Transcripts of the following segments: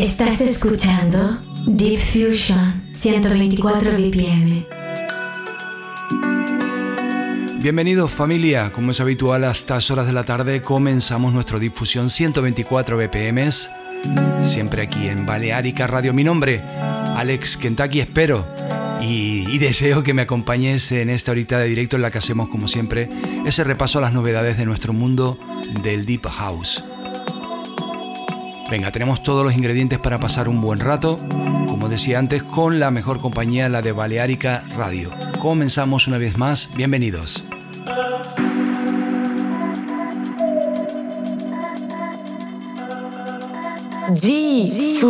Estás escuchando Deep Fusion 124 BPM. Bienvenidos familia, como es habitual a estas horas de la tarde comenzamos nuestro Difusión 124 BPM, siempre aquí en Balearica Radio. Mi nombre, Alex Kentucky, espero y, y, deseo que me acompañes en esta horita de directo en la que hacemos como siempre ese repaso a las novedades de nuestro mundo del Deep House. Venga, tenemos todos los ingredientes para pasar un buen rato, como decía antes, con la mejor compañía, la de Balearica Radio. Comenzamos una vez más, bienvenidos. Alex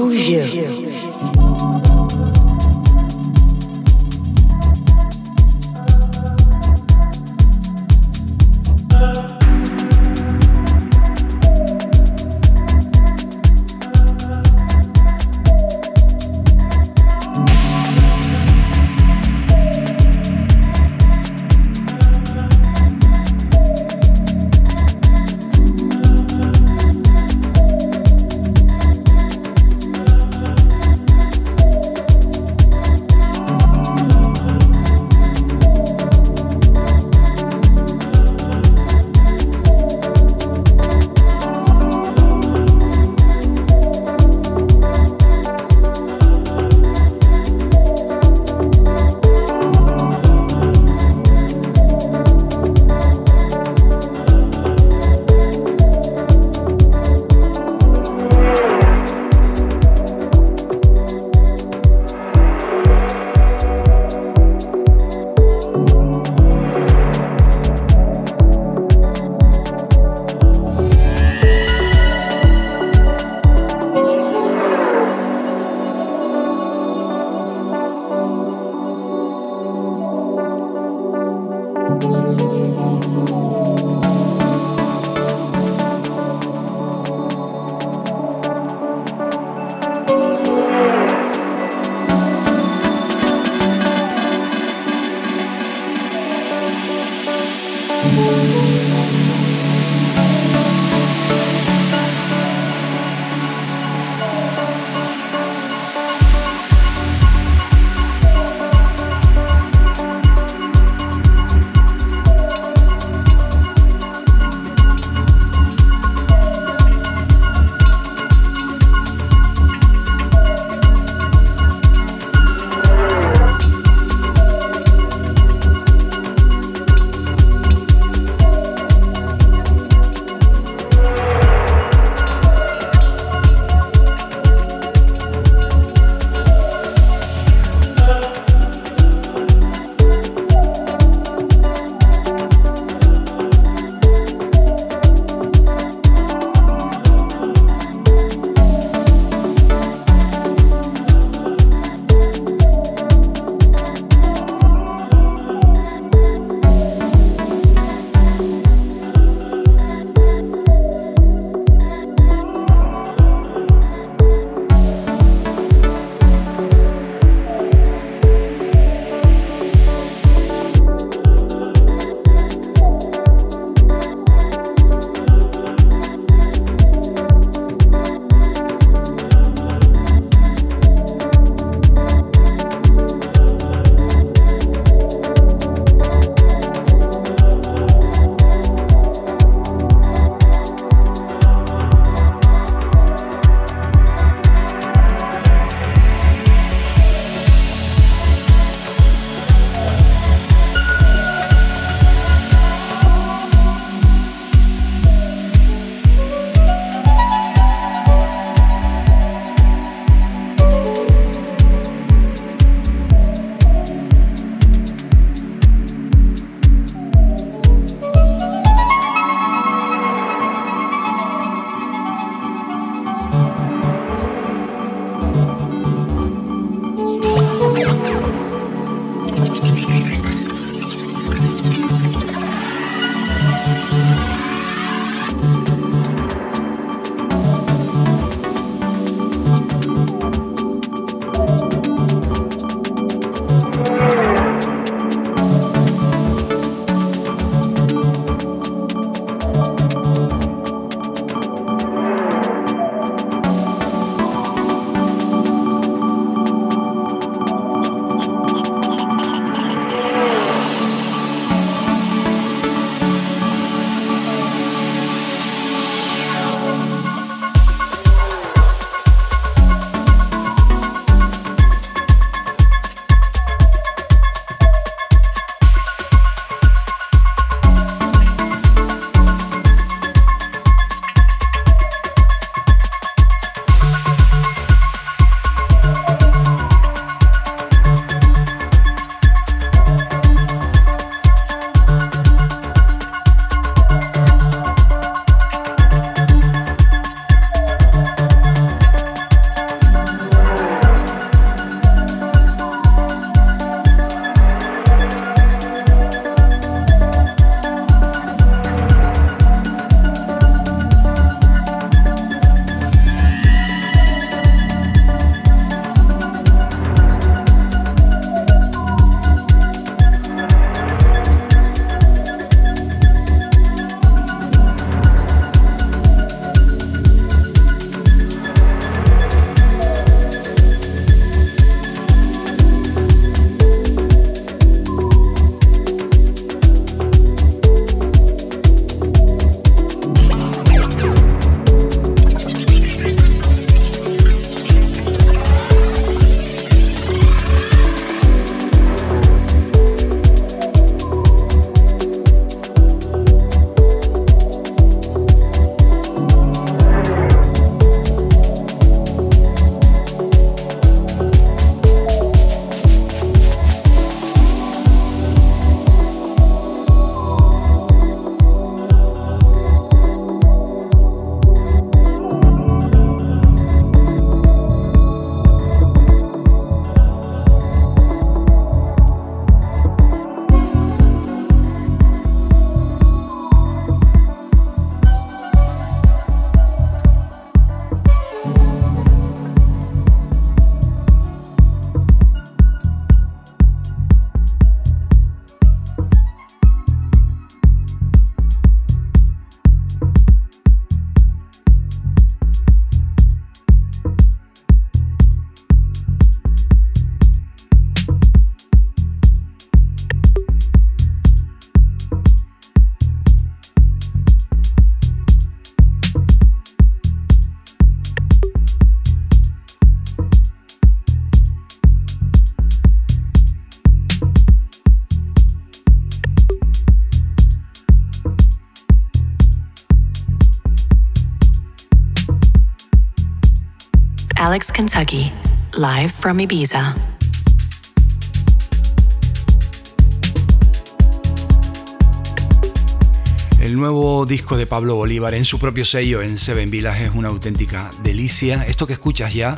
El nuevo disco de Pablo Bolívar en su propio sello en Seven Village es una auténtica delicia. Esto que escuchas ya,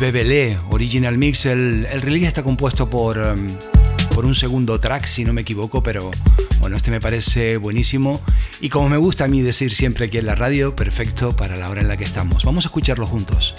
Bebelé, Original Mix, el, el release está compuesto por, um, por un segundo track, si no me equivoco, pero bueno, este me parece buenísimo. Y como me gusta a mí decir siempre aquí en la radio, perfecto para la hora en la que estamos. Vamos a escucharlo juntos.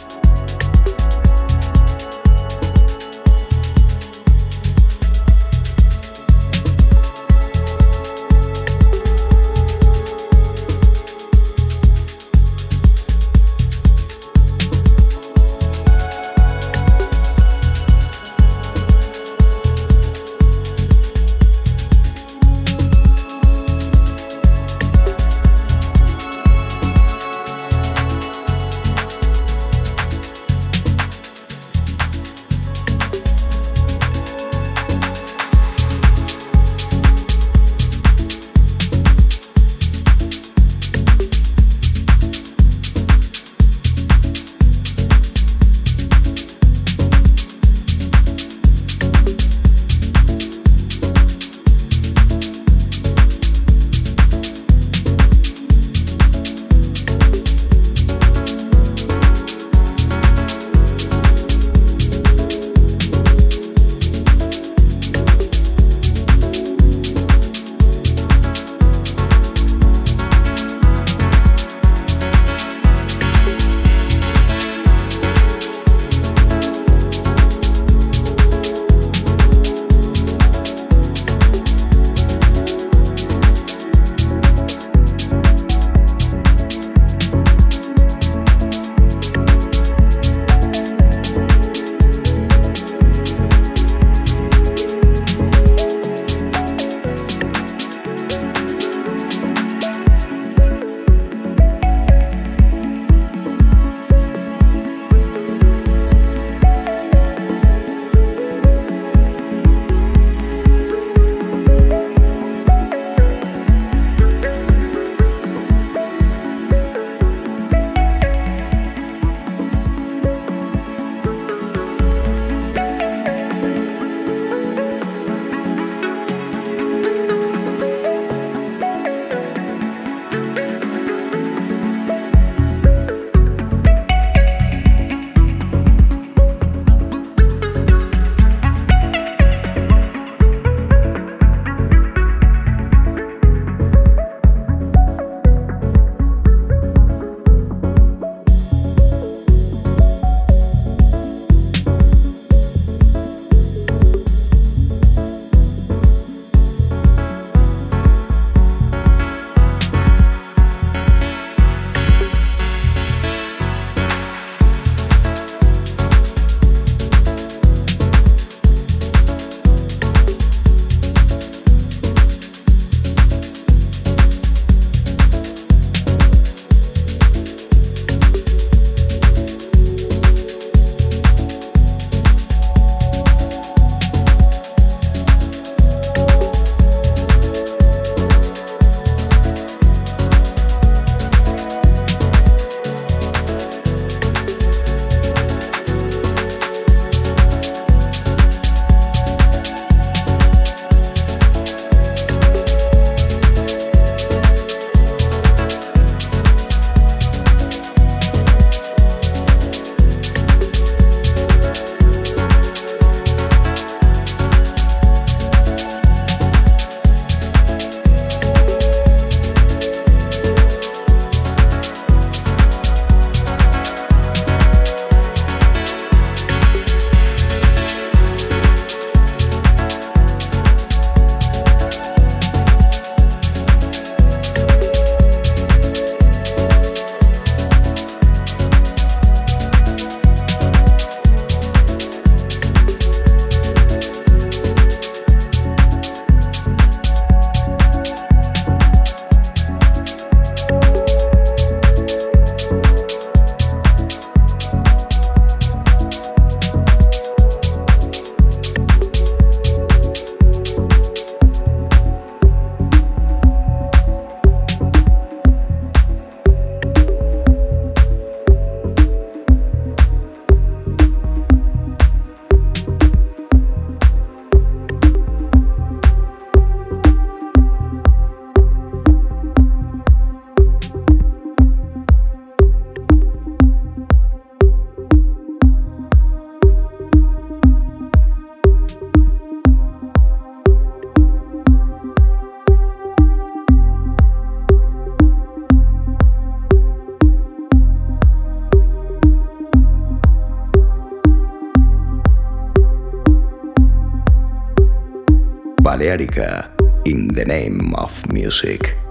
Balearica in the name of music.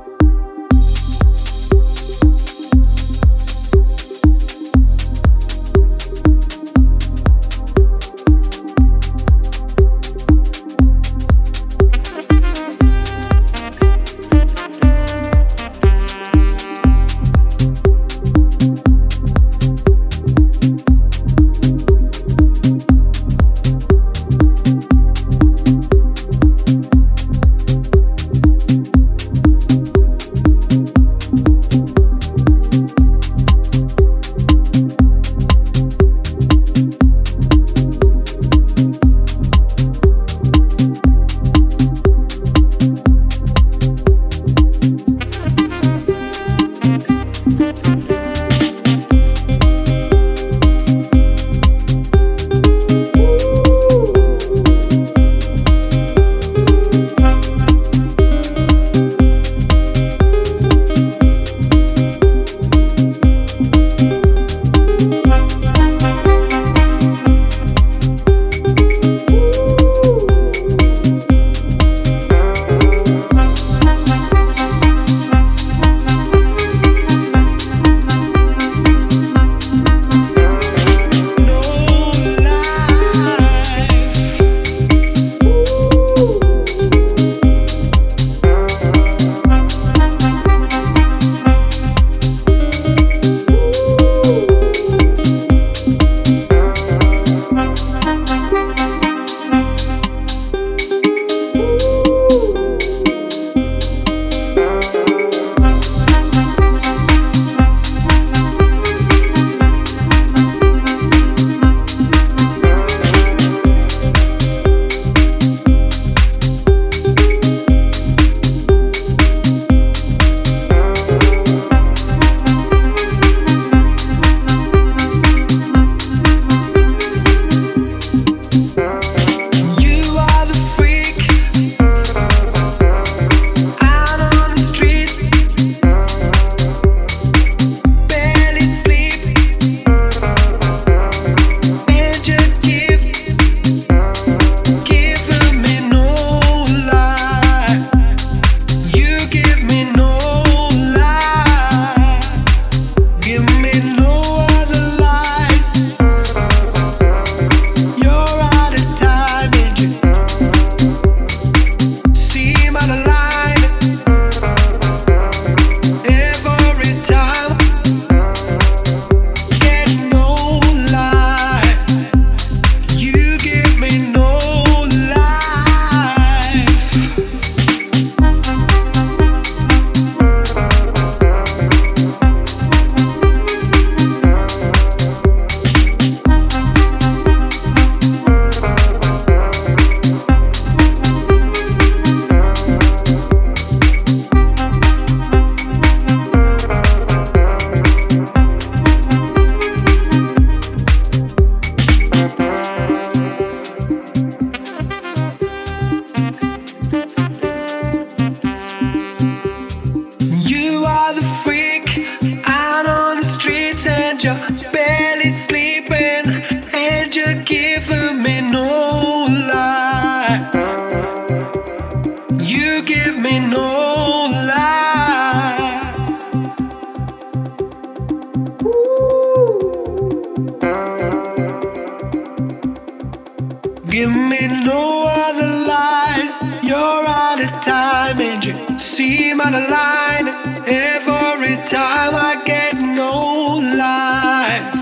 Give me no other lies. You're out of time and you seem out of line. Every time I get no life.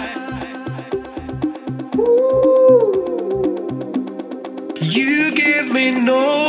Ooh. You give me no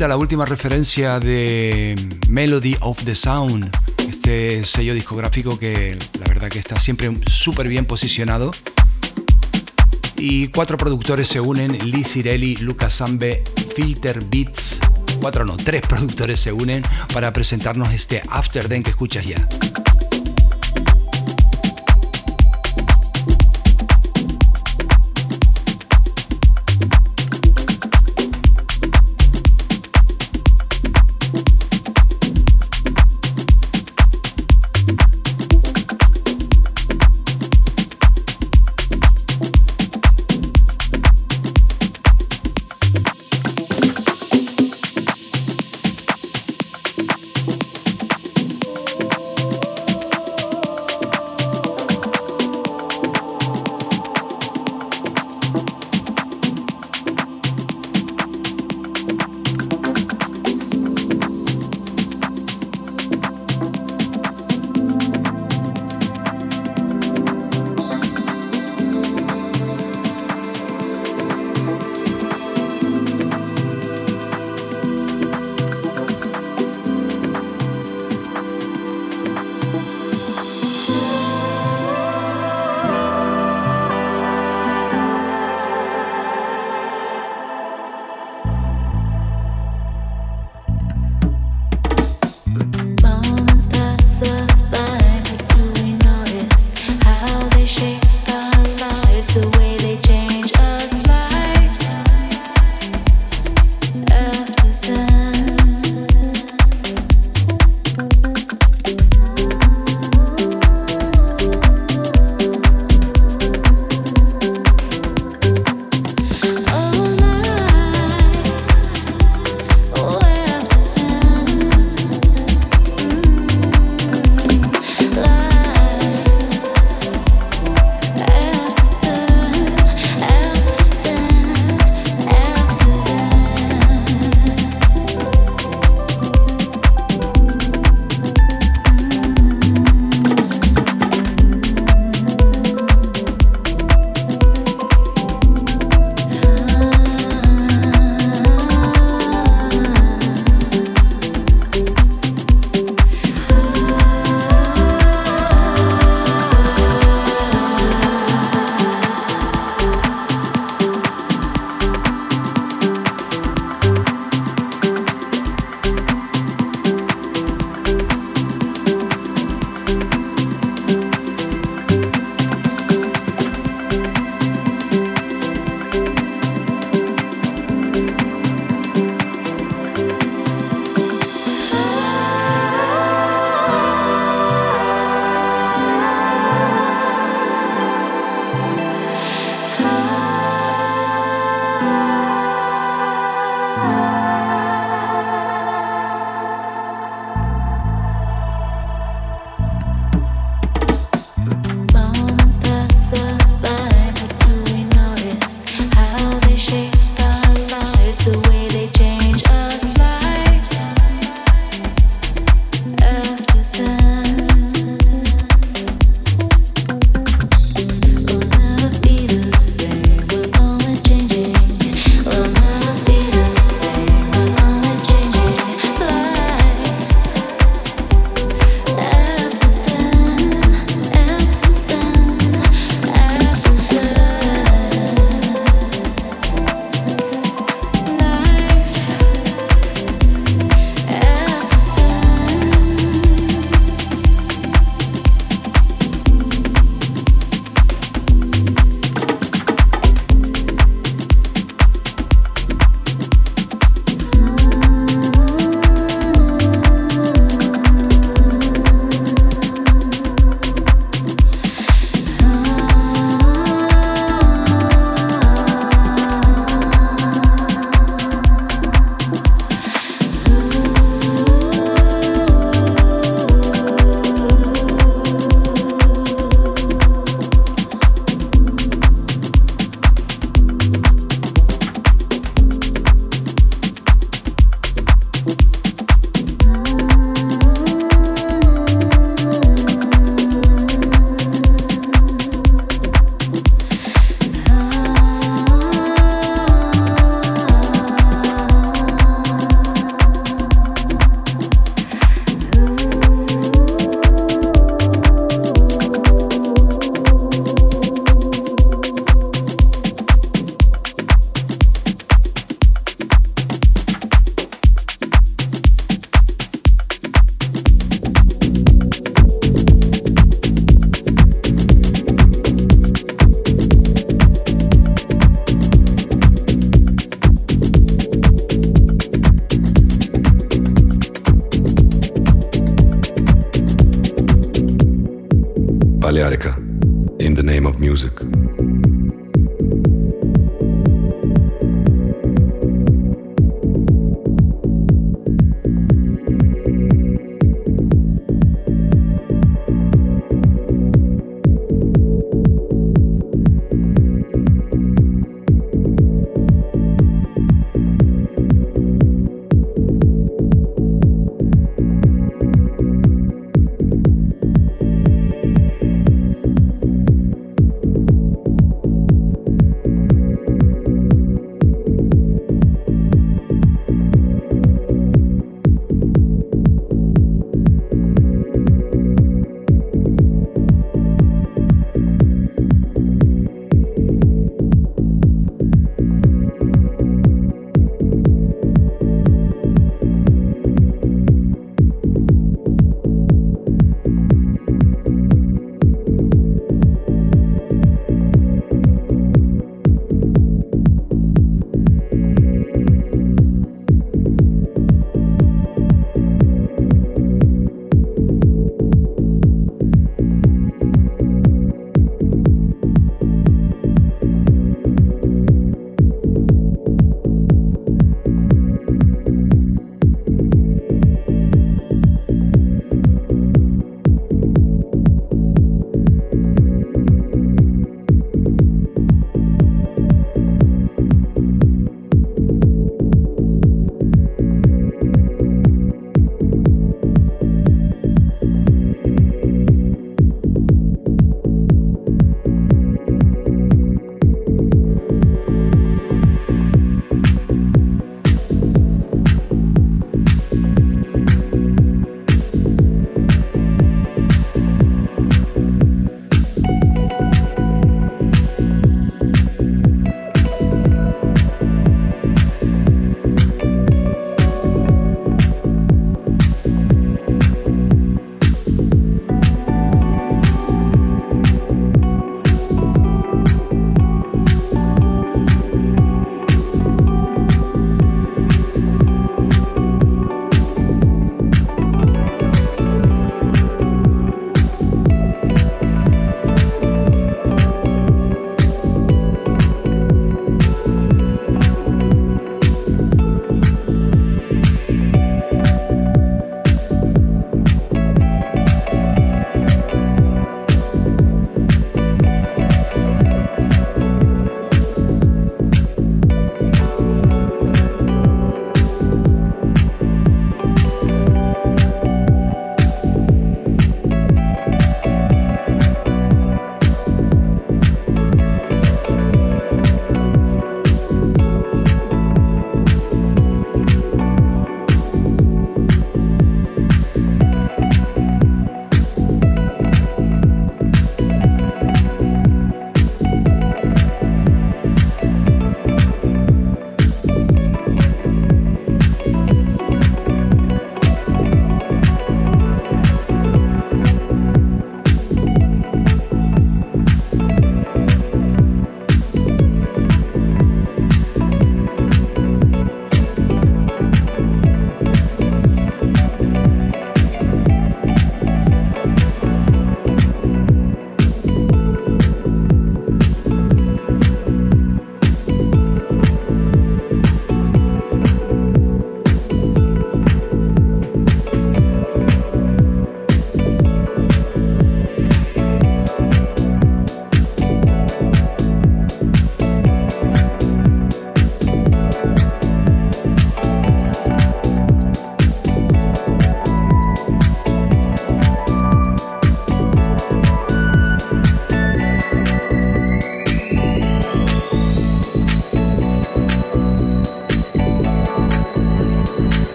bonita la última referencia de Melody of the Sound, este sello discográfico que la verdad que está siempre súper bien posicionado. Y cuatro productores se unen, Lee Cirelli, Lucas Zambe, Filter Beats, cuatro no, tres productores se unen para presentarnos este After Den que escuchas ya.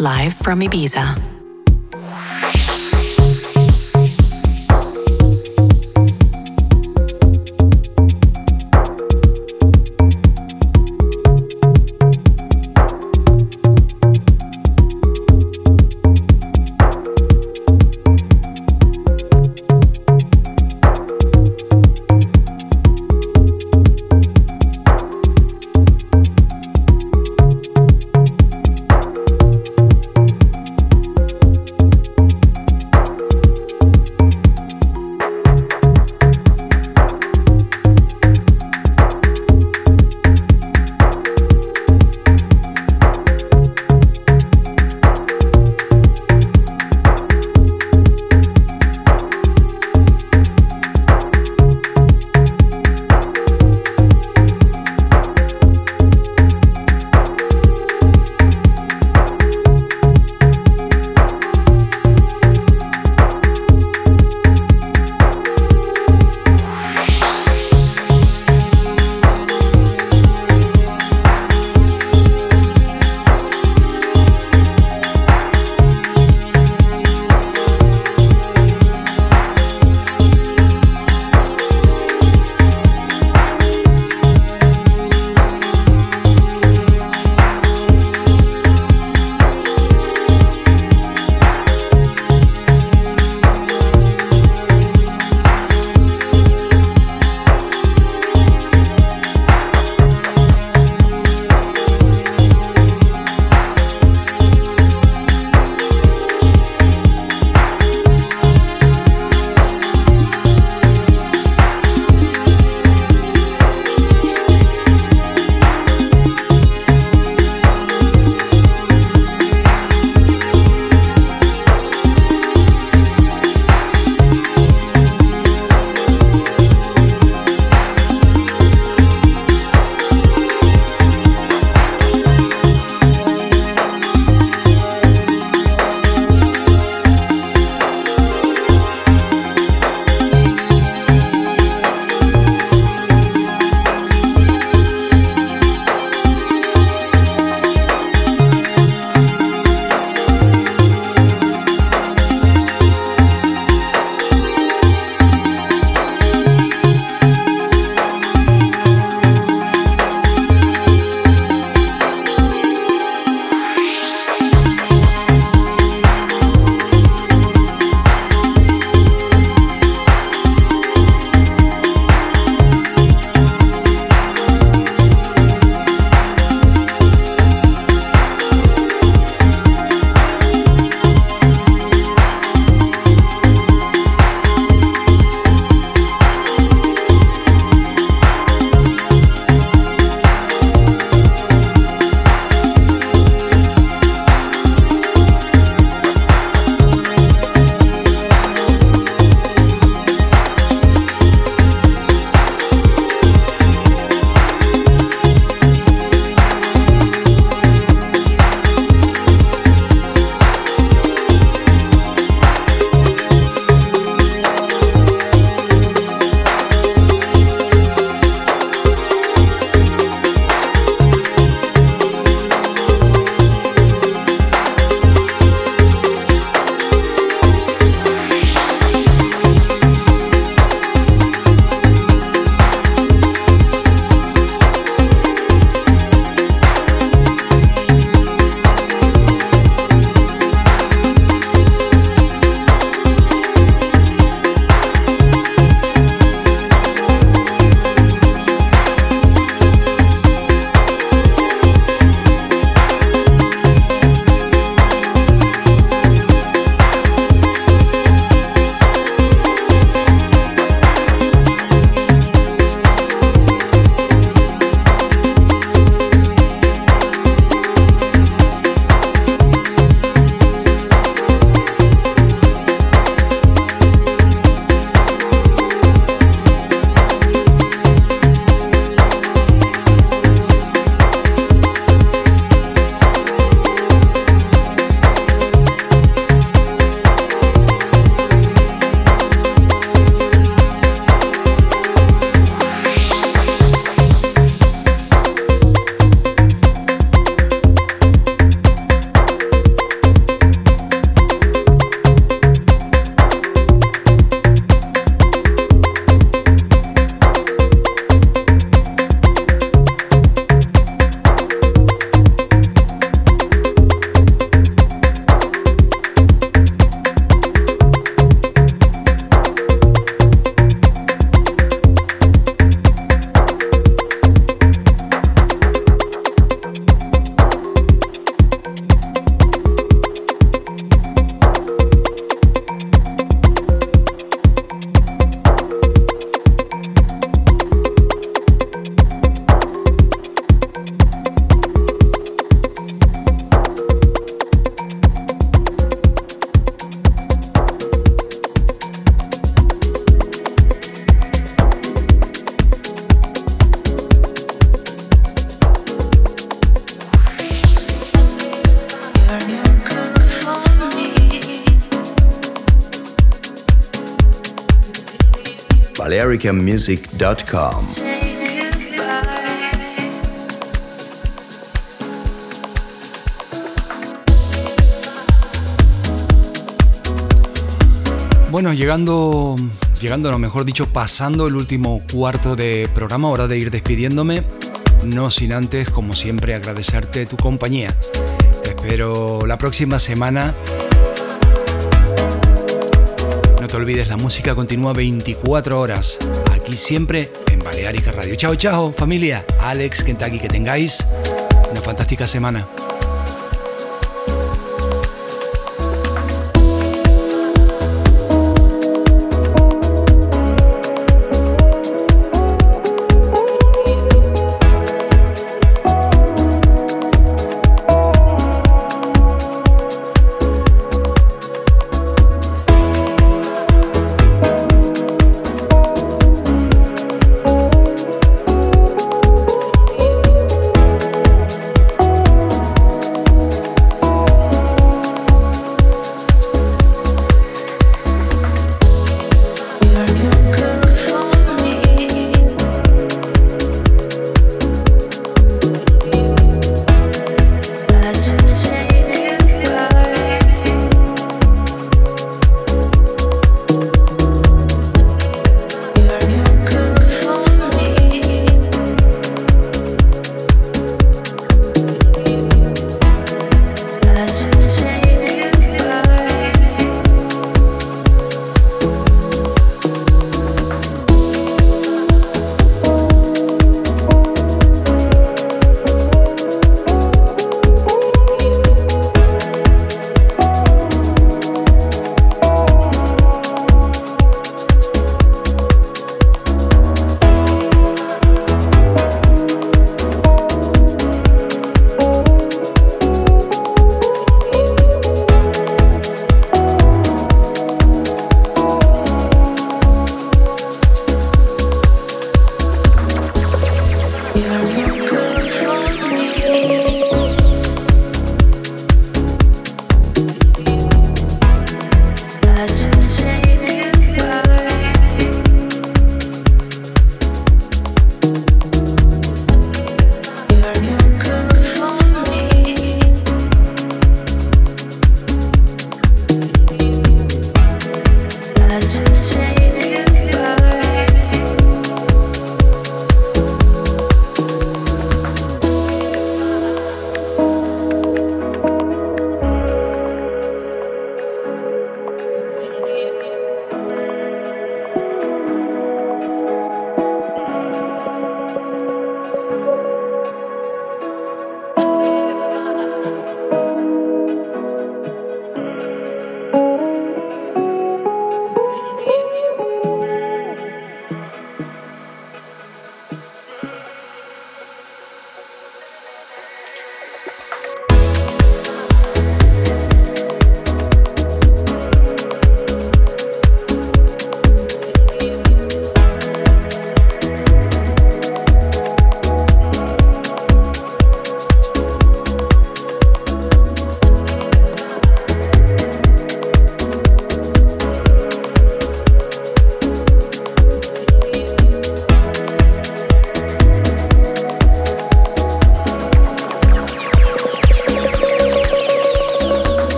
Live from Ibiza. balearicamusic.com. Bueno, llegando, llegando, lo mejor dicho, pasando el último cuarto de programa, hora de ir despidiéndome, no sin antes, como siempre, agradecerte tu compañía. Te espero la próxima semana. No te olvides, la música continúa 24 horas, aquí siempre en Balearica Radio. Chao, chao, familia. Alex, Kentucky, que tengáis una fantástica semana.